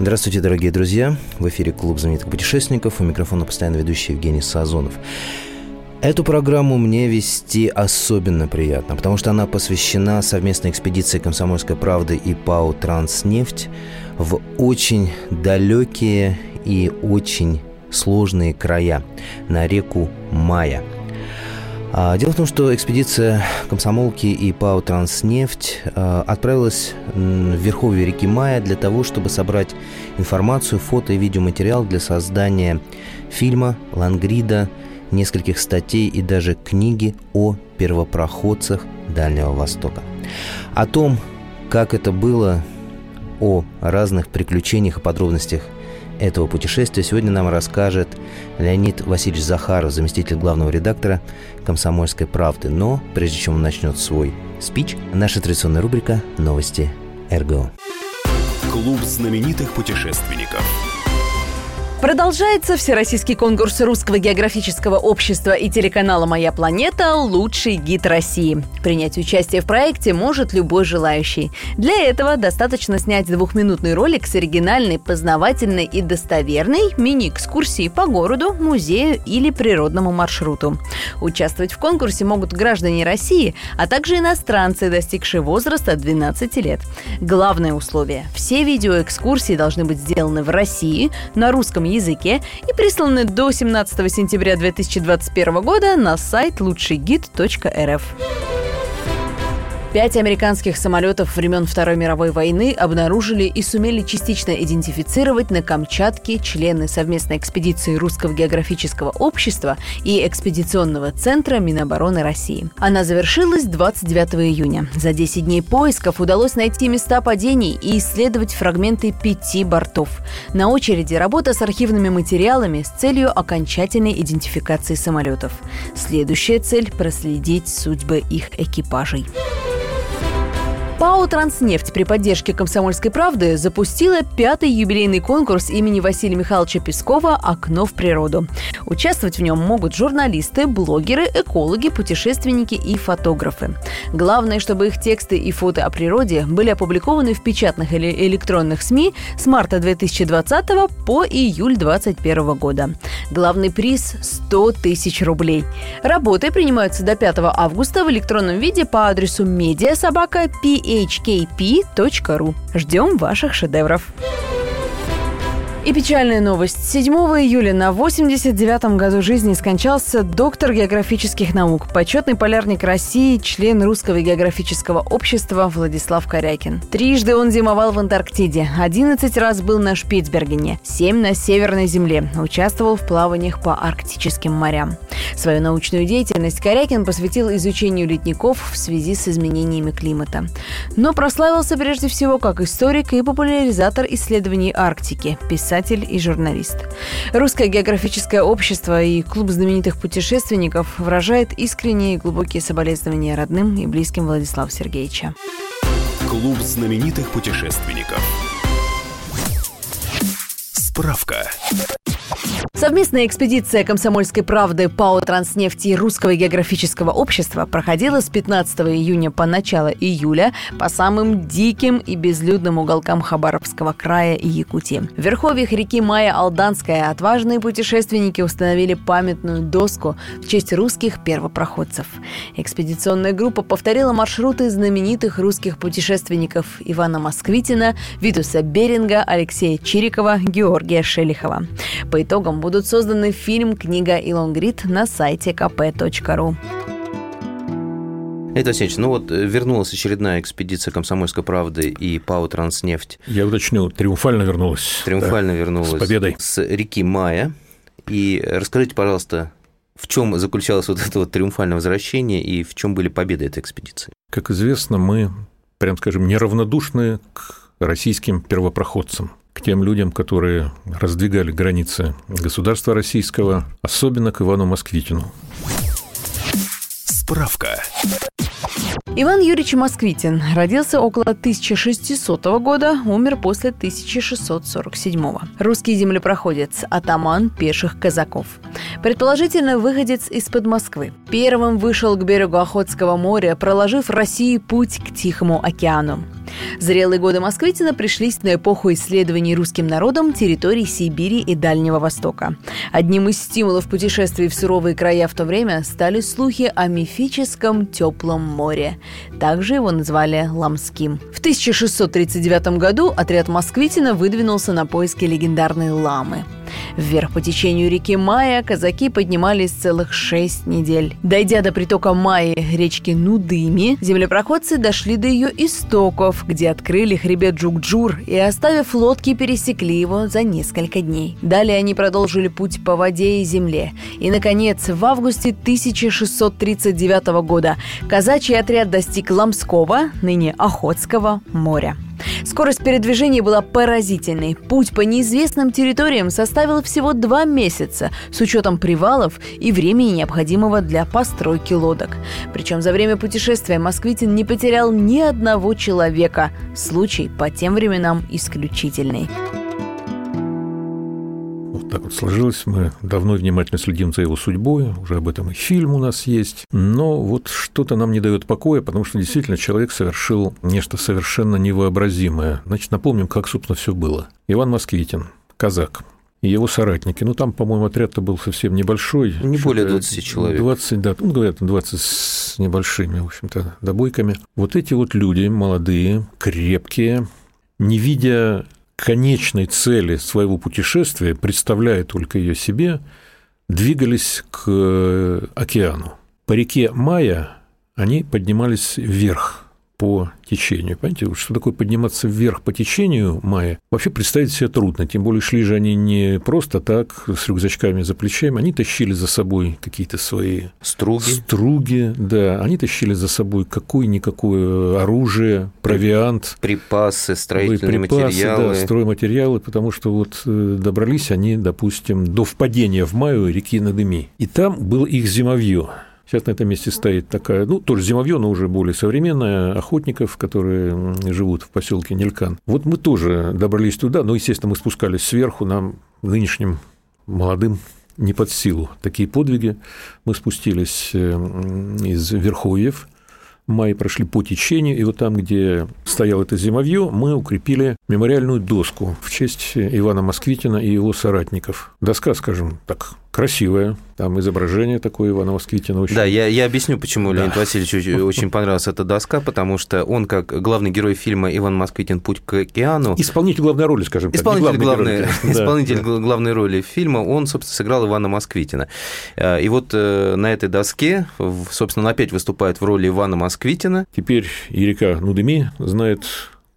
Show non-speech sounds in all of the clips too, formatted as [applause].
Здравствуйте, дорогие друзья! В эфире Клуб знаменитых путешественников. У микрофона постоянно ведущий Евгений Сазонов. Эту программу мне вести особенно приятно, потому что она посвящена совместной экспедиции «Комсомольской правды» и ПАО «Транснефть» в очень далекие и очень сложные края на реку Мая. А, дело в том, что экспедиция комсомолки и ПАО «Транснефть» а, отправилась в верховье реки Мая для того, чтобы собрать информацию, фото и видеоматериал для создания фильма, лангрида, нескольких статей и даже книги о первопроходцах Дальнего Востока. О том, как это было, о разных приключениях и подробностях этого путешествия сегодня нам расскажет Леонид Васильевич Захаров, заместитель главного редактора «Комсомольской правды». Но прежде чем он начнет свой спич, наша традиционная рубрика «Новости РГО». Клуб знаменитых путешественников – Продолжается всероссийский конкурс Русского географического общества и телеканала «Моя планета» «Лучший гид России». Принять участие в проекте может любой желающий. Для этого достаточно снять двухминутный ролик с оригинальной, познавательной и достоверной мини-экскурсией по городу, музею или природному маршруту. Участвовать в конкурсе могут граждане России, а также иностранцы, достигшие возраста 12 лет. Главное условие – все видеоэкскурсии должны быть сделаны в России, на русском языке и присланы до 17 сентября 2021 года на сайт лучшийгид.рф. Пять американских самолетов времен Второй мировой войны обнаружили и сумели частично идентифицировать на Камчатке члены совместной экспедиции Русского географического общества и экспедиционного центра Минобороны России. Она завершилась 29 июня. За 10 дней поисков удалось найти места падений и исследовать фрагменты пяти бортов. На очереди работа с архивными материалами с целью окончательной идентификации самолетов. Следующая цель – проследить судьбы их экипажей. ПАО «Транснефть» при поддержке «Комсомольской правды» запустила пятый юбилейный конкурс имени Василия Михайловича Пескова «Окно в природу». Участвовать в нем могут журналисты, блогеры, экологи, путешественники и фотографы. Главное, чтобы их тексты и фото о природе были опубликованы в печатных или электронных СМИ с марта 2020 по июль 2021 года. Главный приз – 100 тысяч рублей. Работы принимаются до 5 августа в электронном виде по адресу медиасобака.ph hkp.ru. Ждем ваших шедевров. И печальная новость. 7 июля на 89-м году жизни скончался доктор географических наук, почетный полярник России, член Русского географического общества Владислав Корякин. Трижды он зимовал в Антарктиде, 11 раз был на Шпицбергене, 7 на Северной Земле, участвовал в плаваниях по арктическим морям. Свою научную деятельность Корякин посвятил изучению ледников в связи с изменениями климата. Но прославился прежде всего как историк и популяризатор исследований Арктики, писатель писатель и журналист. Русское географическое общество и клуб знаменитых путешественников выражает искренние и глубокие соболезнования родным и близким Владислава Сергеевича. Клуб знаменитых путешественников. Справка. Совместная экспедиция «Комсомольской правды» ПАО «Транснефти» и Русского географического общества проходила с 15 июня по начало июля по самым диким и безлюдным уголкам Хабаровского края и Якутии. В верховьях реки Майя Алданская отважные путешественники установили памятную доску в честь русских первопроходцев. Экспедиционная группа повторила маршруты знаменитых русских путешественников Ивана Москвитина, Витуса Беринга, Алексея Чирикова, Георгия Шелихова. По итогам будут созданы фильм, книга и лонгрид на сайте kp.ru. Это Васильевич, ну вот э, вернулась очередная экспедиция «Комсомольской правды» и ПАО «Транснефть». Я уточнил, триумфально вернулась. Триумфально да, вернулась. С победой. С реки Мая. И расскажите, пожалуйста, в чем заключалось вот это вот триумфальное возвращение и в чем были победы этой экспедиции? Как известно, мы, прям скажем, неравнодушны к российским первопроходцам к тем людям, которые раздвигали границы государства российского, особенно к Ивану Москвитину. Справка. Иван Юрьевич Москвитин родился около 1600 года, умер после 1647. Русский землепроходец, атаман пеших казаков. Предположительно, выходец из-под Москвы. Первым вышел к берегу Охотского моря, проложив России путь к Тихому океану. Зрелые годы Москвитина пришлись на эпоху исследований русским народом территорий Сибири и Дальнего Востока. Одним из стимулов путешествий в суровые края в то время стали слухи о мифическом теплом море. Также его назвали Ламским. В 1639 году отряд Москвитина выдвинулся на поиски легендарной Ламы. Вверх по течению реки Мая казаки поднимались целых шесть недель. Дойдя до притока Маи, речки Нудыми, землепроходцы дошли до ее истоков, где открыли хребет Джукджур и, оставив лодки, пересекли его за несколько дней. Далее они продолжили путь по воде и земле. И, наконец, в августе 1639 года казачий отряд достиг Ламского, ныне Охотского, моря. Скорость передвижения была поразительной. Путь по неизвестным территориям составил всего два месяца, с учетом привалов и времени, необходимого для постройки лодок. Причем за время путешествия Москвитин не потерял ни одного человека. Случай по тем временам исключительный так вот сложилось. Мы давно внимательно следим за его судьбой, уже об этом и фильм у нас есть. Но вот что-то нам не дает покоя, потому что действительно человек совершил нечто совершенно невообразимое. Значит, напомним, как, собственно, все было. Иван Москвитин, казак, и его соратники. Ну, там, по-моему, отряд-то был совсем небольшой. Не более 20 человек. 20, да, ну, говорят, 20 с небольшими, в общем-то, добойками. Вот эти вот люди, молодые, крепкие, не видя конечной цели своего путешествия, представляя только ее себе, двигались к э, океану. По реке Майя они поднимались вверх по течению. Понимаете, что такое подниматься вверх по течению мая, вообще представить себе трудно. Тем более шли же они не просто так, с рюкзачками за плечами, они тащили за собой какие-то свои струги. струги, да, они тащили за собой какое-никакое оружие, провиант. Припасы, строительные припасы, материалы. Да, стройматериалы, потому что вот э, добрались они, допустим, до впадения в Маю реки Надыми. И там было их зимовье. Сейчас на этом месте стоит такая, ну, тоже зимовье, но уже более современная, охотников, которые живут в поселке Нелькан. Вот мы тоже добрались туда, но, естественно, мы спускались сверху, нам нынешним молодым не под силу такие подвиги. Мы спустились э, из Верховьев, мае прошли по течению, и вот там, где стоял это зимовье, мы укрепили мемориальную доску в честь Ивана Москвитина и его соратников. Доска, скажем так, красивая, там изображение такое Ивана Москвитина. Очень... Да, я, я объясню, почему да. Леонид Васильевич [laughs] очень, понравилась эта доска, потому что он, как главный герой фильма «Иван Москвитин. Путь к океану». Исполнитель главной роли, скажем так. Исполнитель, главной, герой, [laughs] да. исполнитель да. главной роли фильма, он, собственно, сыграл Ивана Москвитина. Э, и вот э, на этой доске, собственно, он опять выступает в роли Ивана Москвитина. Теперь и река Нудыми знает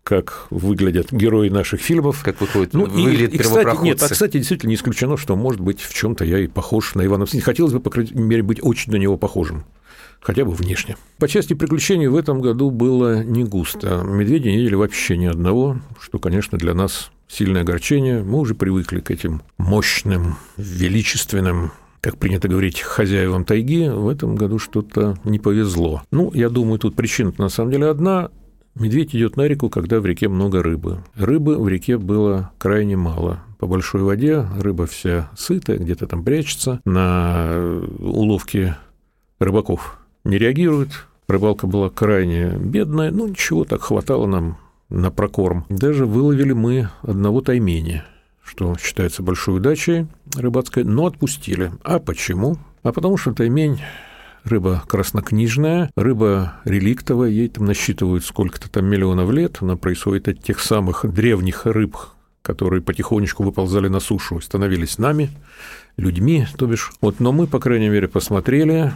как выглядят герои наших фильмов. Как выходит, ну, выглядят и, и, кстати, Нет, а, кстати, действительно не исключено, что, может быть, в чем то я и похож на Ивана Васильевича. Хотелось бы, по крайней мере, быть очень на него похожим хотя бы внешне. По части приключений в этом году было не густо. Медведи не видели вообще ни одного, что, конечно, для нас сильное огорчение. Мы уже привыкли к этим мощным, величественным как принято говорить, хозяевам тайги, в этом году что-то не повезло. Ну, я думаю, тут причина на самом деле одна. Медведь идет на реку, когда в реке много рыбы. Рыбы в реке было крайне мало. По большой воде рыба вся сытая, где-то там прячется. На уловки рыбаков не реагирует. Рыбалка была крайне бедная. Ну, ничего, так хватало нам на прокорм. Даже выловили мы одного тайменя, что считается большой удачей рыбацкой, но отпустили. А почему? А потому что таймень рыба краснокнижная, рыба реликтовая, ей там насчитывают сколько-то там миллионов лет, она происходит от тех самых древних рыб, которые потихонечку выползали на сушу, становились нами, людьми, то бишь. Вот, но мы, по крайней мере, посмотрели,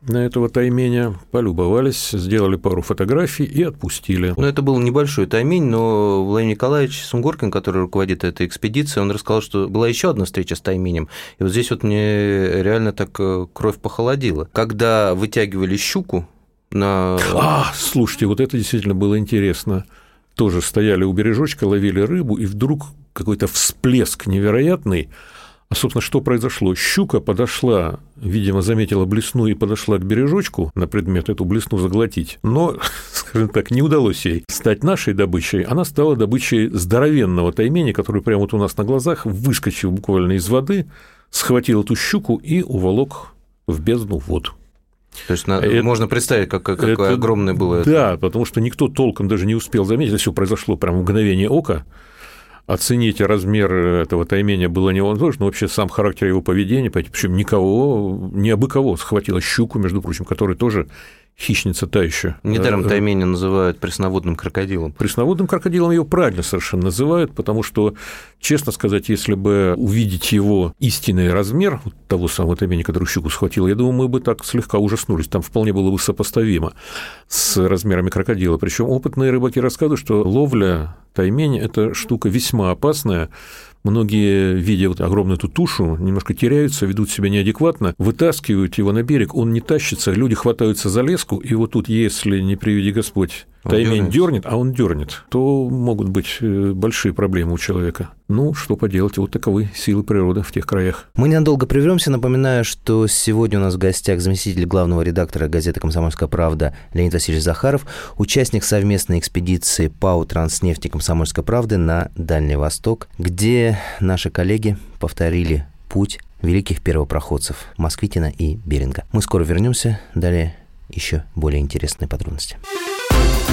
на этого тайменя, полюбовались, сделали пару фотографий и отпустили. Ну, это был небольшой таймень, но Владимир Николаевич Сунгоркин, который руководит этой экспедицией, он рассказал, что была еще одна встреча с тайменем. И вот здесь вот мне реально так э, кровь похолодила. Когда вытягивали щуку на... А, слушайте, вот это действительно было интересно. тоже стояли у бережочка, ловили рыбу, и вдруг какой-то всплеск невероятный. А, собственно, что произошло? Щука подошла, видимо, заметила блесну и подошла к бережочку на предмет эту блесну заглотить. Но, [laughs] скажем так, не удалось ей стать нашей добычей. Она стала добычей здоровенного таймени, который прямо вот у нас на глазах выскочил буквально из воды, схватил эту щуку и уволок в бездну воду. То есть это, можно представить, как, какое это, огромное было это. Да, потому что никто толком даже не успел заметить, это все произошло прямо в мгновение ока. Оценить размер этого таймения было невозможно, вообще сам характер его поведения, причем никого, не абы кого схватила щуку, между прочим, которая тоже хищница та еще. Недаром э, таймени называют пресноводным крокодилом. Пресноводным крокодилом его правильно совершенно называют, потому что, честно сказать, если бы увидеть его истинный размер, того самого таймени, который щуку схватил, я думаю, мы бы так слегка ужаснулись. Там вполне было бы сопоставимо с размерами крокодила. Причем опытные рыбаки рассказывают, что ловля таймени – это штука весьма опасная, Многие, видя вот огромную эту тушу, немножко теряются, ведут себя неадекватно, вытаскивают его на берег, он не тащится, люди хватаются за леску, и вот тут, если не приведи Господь, таймень дернет, а он дернет, то могут быть э, большие проблемы у человека. Ну, что поделать, вот таковы силы природы в тех краях. Мы ненадолго прервемся. Напоминаю, что сегодня у нас в гостях заместитель главного редактора газеты «Комсомольская правда» Леонид Васильевич Захаров, участник совместной экспедиции ПАУ «Транснефти Комсомольской правды» на Дальний Восток, где наши коллеги повторили путь великих первопроходцев Москвитина и Беринга. Мы скоро вернемся. Далее еще более интересные подробности.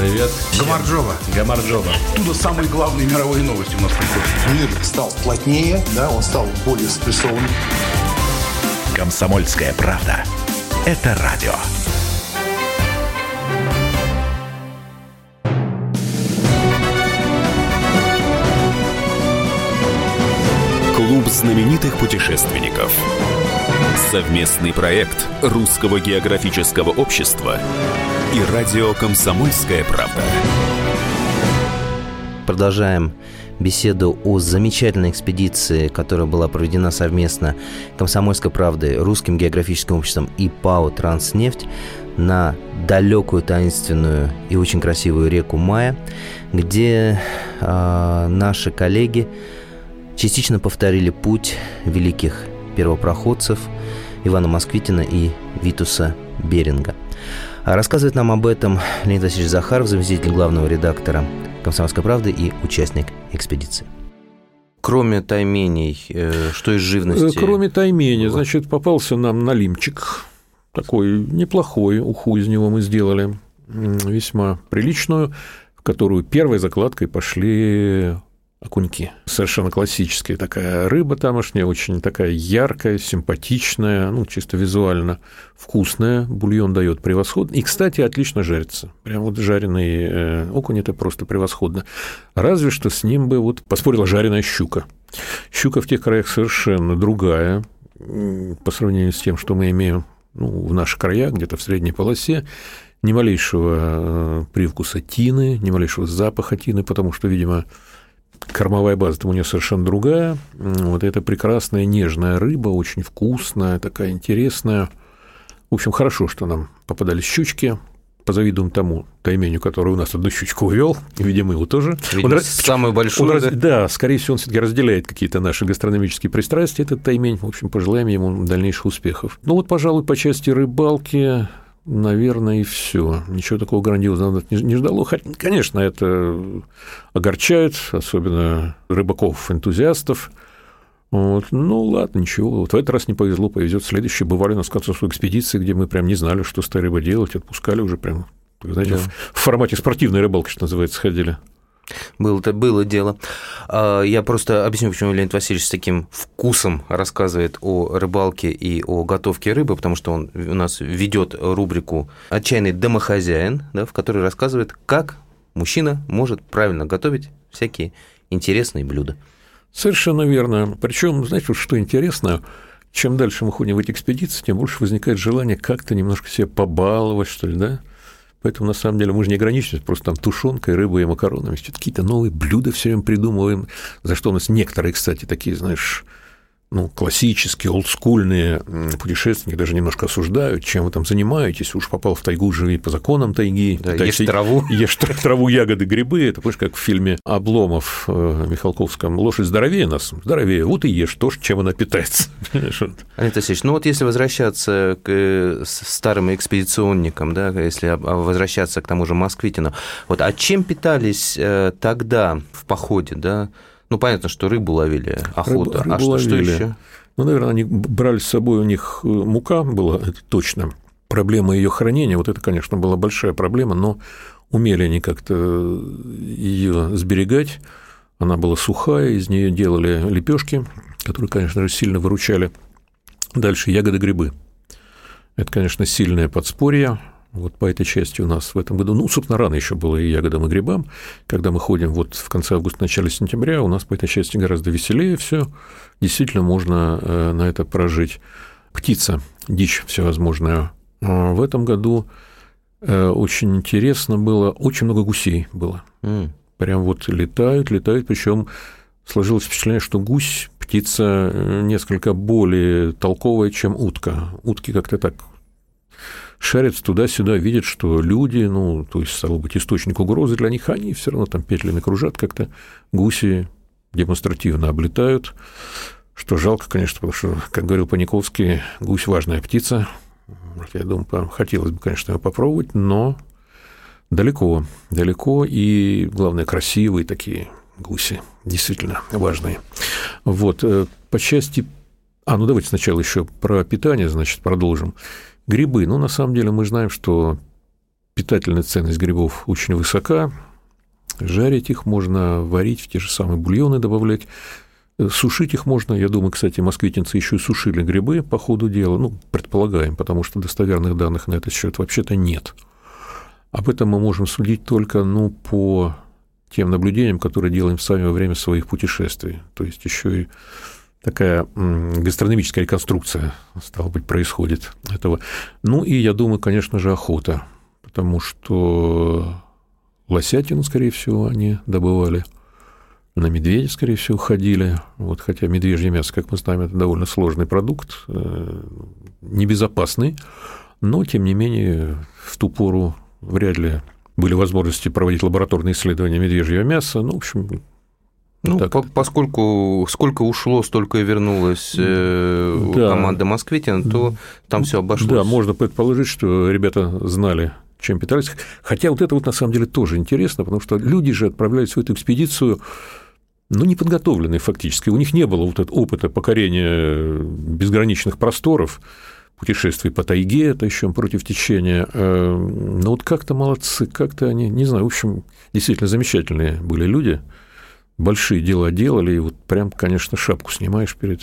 Привет. Гамарджоба. Гамарджоба. Оттуда самые главные мировые новости у нас приходят. Мир стал плотнее, да, он стал более спрессованным. Комсомольская правда. Это радио. Клуб знаменитых путешественников. Совместный проект Русского географического общества и радио «Комсомольская правда». Продолжаем беседу о замечательной экспедиции, которая была проведена совместно «Комсомольской правдой», Русским географическим обществом и ПАО «Транснефть» на далекую, таинственную и очень красивую реку Мая, где э, наши коллеги частично повторили путь великих первопроходцев Ивана Москвитина и Витуса Беринга. А рассказывает нам об этом Леонид Васильевич Захаров, заместитель главного редактора «Комсомольской правды» и участник экспедиции. Кроме тайменей, э, что из живности? Э, кроме тайменей, значит, попался нам налимчик, такой неплохой, уху из него мы сделали, весьма приличную, в которую первой закладкой пошли окуньки. Совершенно классическая такая рыба тамошняя, очень такая яркая, симпатичная, ну, чисто визуально вкусная. Бульон дает превосходно. И, кстати, отлично жарится. Прям вот жареный э, окунь – это просто превосходно. Разве что с ним бы вот поспорила жареная щука. Щука в тех краях совершенно другая по сравнению с тем, что мы имеем ну, в наших краях, где-то в средней полосе ни малейшего э, привкуса тины, ни малейшего запаха тины, потому что, видимо, Кормовая база там у нее совершенно другая. Вот это прекрасная нежная рыба, очень вкусная, такая интересная. В общем, хорошо, что нам попадались щучки. Позавидуем тому тайменю, который у нас одну щучку увел, видимо, его тоже. Видимо, он самую большую, он, да? да, скорее всего, он все таки разделяет какие-то наши гастрономические пристрастия, этот таймень. В общем, пожелаем ему дальнейших успехов. Ну вот, пожалуй, по части рыбалки наверное, и все. Ничего такого грандиозного не ждало. Хотя, конечно, это огорчает, особенно рыбаков-энтузиастов. Вот. Ну, ладно, ничего. Вот в этот раз не повезло, повезет следующий. Бывали у нас концовской экспедиции, где мы прям не знали, что с этой рыбой делать, отпускали уже прям, знаете, да. в формате спортивной рыбалки, что называется, ходили. Было-то было дело. А, я просто объясню, почему Леонид Васильевич с таким вкусом рассказывает о рыбалке и о готовке рыбы, потому что он у нас ведет рубрику «Отчаянный домохозяин», да, в которой рассказывает, как мужчина может правильно готовить всякие интересные блюда. Совершенно верно. Причем, знаете, что интересно, чем дальше мы ходим в эти экспедиции, тем больше возникает желание как-то немножко себя побаловать, что ли, да? Поэтому, на самом деле, мы же не ограничиваемся просто там тушенкой, рыбой и макаронами. Какие-то новые блюда все время придумываем, за что у нас некоторые, кстати, такие, знаешь, ну, классические, олдскульные путешественники даже немножко осуждают, чем вы там занимаетесь, уж попал в тайгу, живи по законам тайги. Да, ешь траву. [laughs] Ешь траву, ягоды, грибы. Это, помнишь, как в фильме Обломов э, Михалковском «Лошадь здоровее нас, здоровее, вот и ешь то, чем она питается». [laughs] Андрей Васильевич, ну вот если возвращаться к э, старым экспедиционникам, да, если возвращаться к тому же Москвитину, вот, а чем питались э, тогда в походе, да, ну, понятно, что рыбу ловили, охота. Рыбу, рыбу а что, что еще? Ну, наверное, они брали с собой, у них э, мука была, это точно. Проблема ее хранения, вот это, конечно, была большая проблема, но умели они как-то ее сберегать. Она была сухая, из нее делали лепешки, которые, конечно же, сильно выручали. Дальше ягоды, грибы. Это, конечно, сильное подспорье. Вот по этой части у нас в этом году, ну, собственно, рано еще было и ягодам, и грибам. Когда мы ходим вот в конце августа, начале сентября, у нас по этой части гораздо веселее все. Действительно, можно э, на это прожить. Птица, дичь всевозможная. А в этом году э, очень интересно было, очень много гусей было. Mm. Прям вот летают, летают, причем сложилось впечатление, что гусь птица э, несколько более толковая, чем утка. Утки как-то так шарятся туда-сюда, видят, что люди, ну, то есть, стало быть, источник угрозы для них, они все равно там петлями кружат как-то, гуси демонстративно облетают, что жалко, конечно, потому что, как говорил Паниковский, гусь – важная птица. Я думаю, хотелось бы, конечно, его попробовать, но далеко, далеко, и, главное, красивые такие гуси, действительно важные. Вот, э, по части... А, ну давайте сначала еще про питание, значит, продолжим. Грибы. Ну, на самом деле, мы знаем, что питательная ценность грибов очень высока. Жарить их можно, варить в те же самые бульоны добавлять. Э, сушить их можно, я думаю, кстати, москвитинцы еще и сушили грибы по ходу дела, ну, предполагаем, потому что достоверных данных на этот счет вообще-то нет. Об этом мы можем судить только, ну, по тем наблюдениям, которые делаем сами во время своих путешествий. То есть еще и такая гастрономическая реконструкция, стало быть, происходит этого. Ну и, я думаю, конечно же, охота, потому что лосятину, скорее всего, они добывали, на медведя, скорее всего, ходили, вот, хотя медвежье мясо, как мы знаем, это довольно сложный продукт, э, небезопасный, но, тем не менее, в ту пору вряд ли были возможности проводить лабораторные исследования медвежьего мяса. Ну, в общем, ну, так. По поскольку сколько ушло, столько и вернулось э, да. команда Москвитин, то там все обошлось. Да, можно предположить, что ребята знали, чем питались. Хотя вот это вот на самом деле тоже интересно, потому что люди же отправляются в эту экспедицию ну, неподготовленные фактически. У них не было вот этого опыта покорения безграничных просторов, путешествий по тайге, это еще против течения. Э, но вот как-то молодцы, как-то они, не знаю, в общем, действительно замечательные были люди – большие дела делали, и вот прям, конечно, шапку снимаешь перед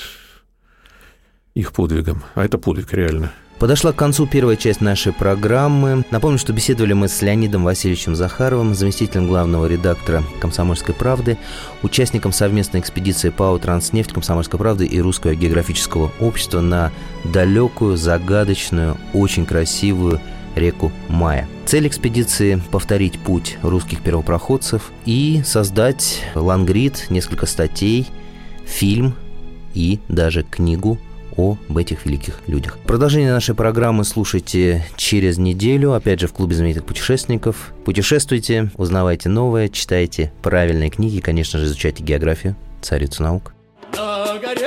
их подвигом. А это подвиг реально. Подошла к концу первая часть нашей программы. Напомню, что беседовали мы с Леонидом Васильевичем Захаровым, заместителем главного редактора «Комсомольской правды», участником совместной экспедиции ПАО «Транснефть», «Комсомольской правды» и Русского географического общества на далекую, загадочную, очень красивую реку Мая. Цель экспедиции – повторить путь русских первопроходцев и создать лангрид, несколько статей, фильм и даже книгу об этих великих людях. Продолжение нашей программы слушайте через неделю, опять же, в Клубе знаменитых путешественников. Путешествуйте, узнавайте новое, читайте правильные книги, конечно же, изучайте географию, царицу наук. На горе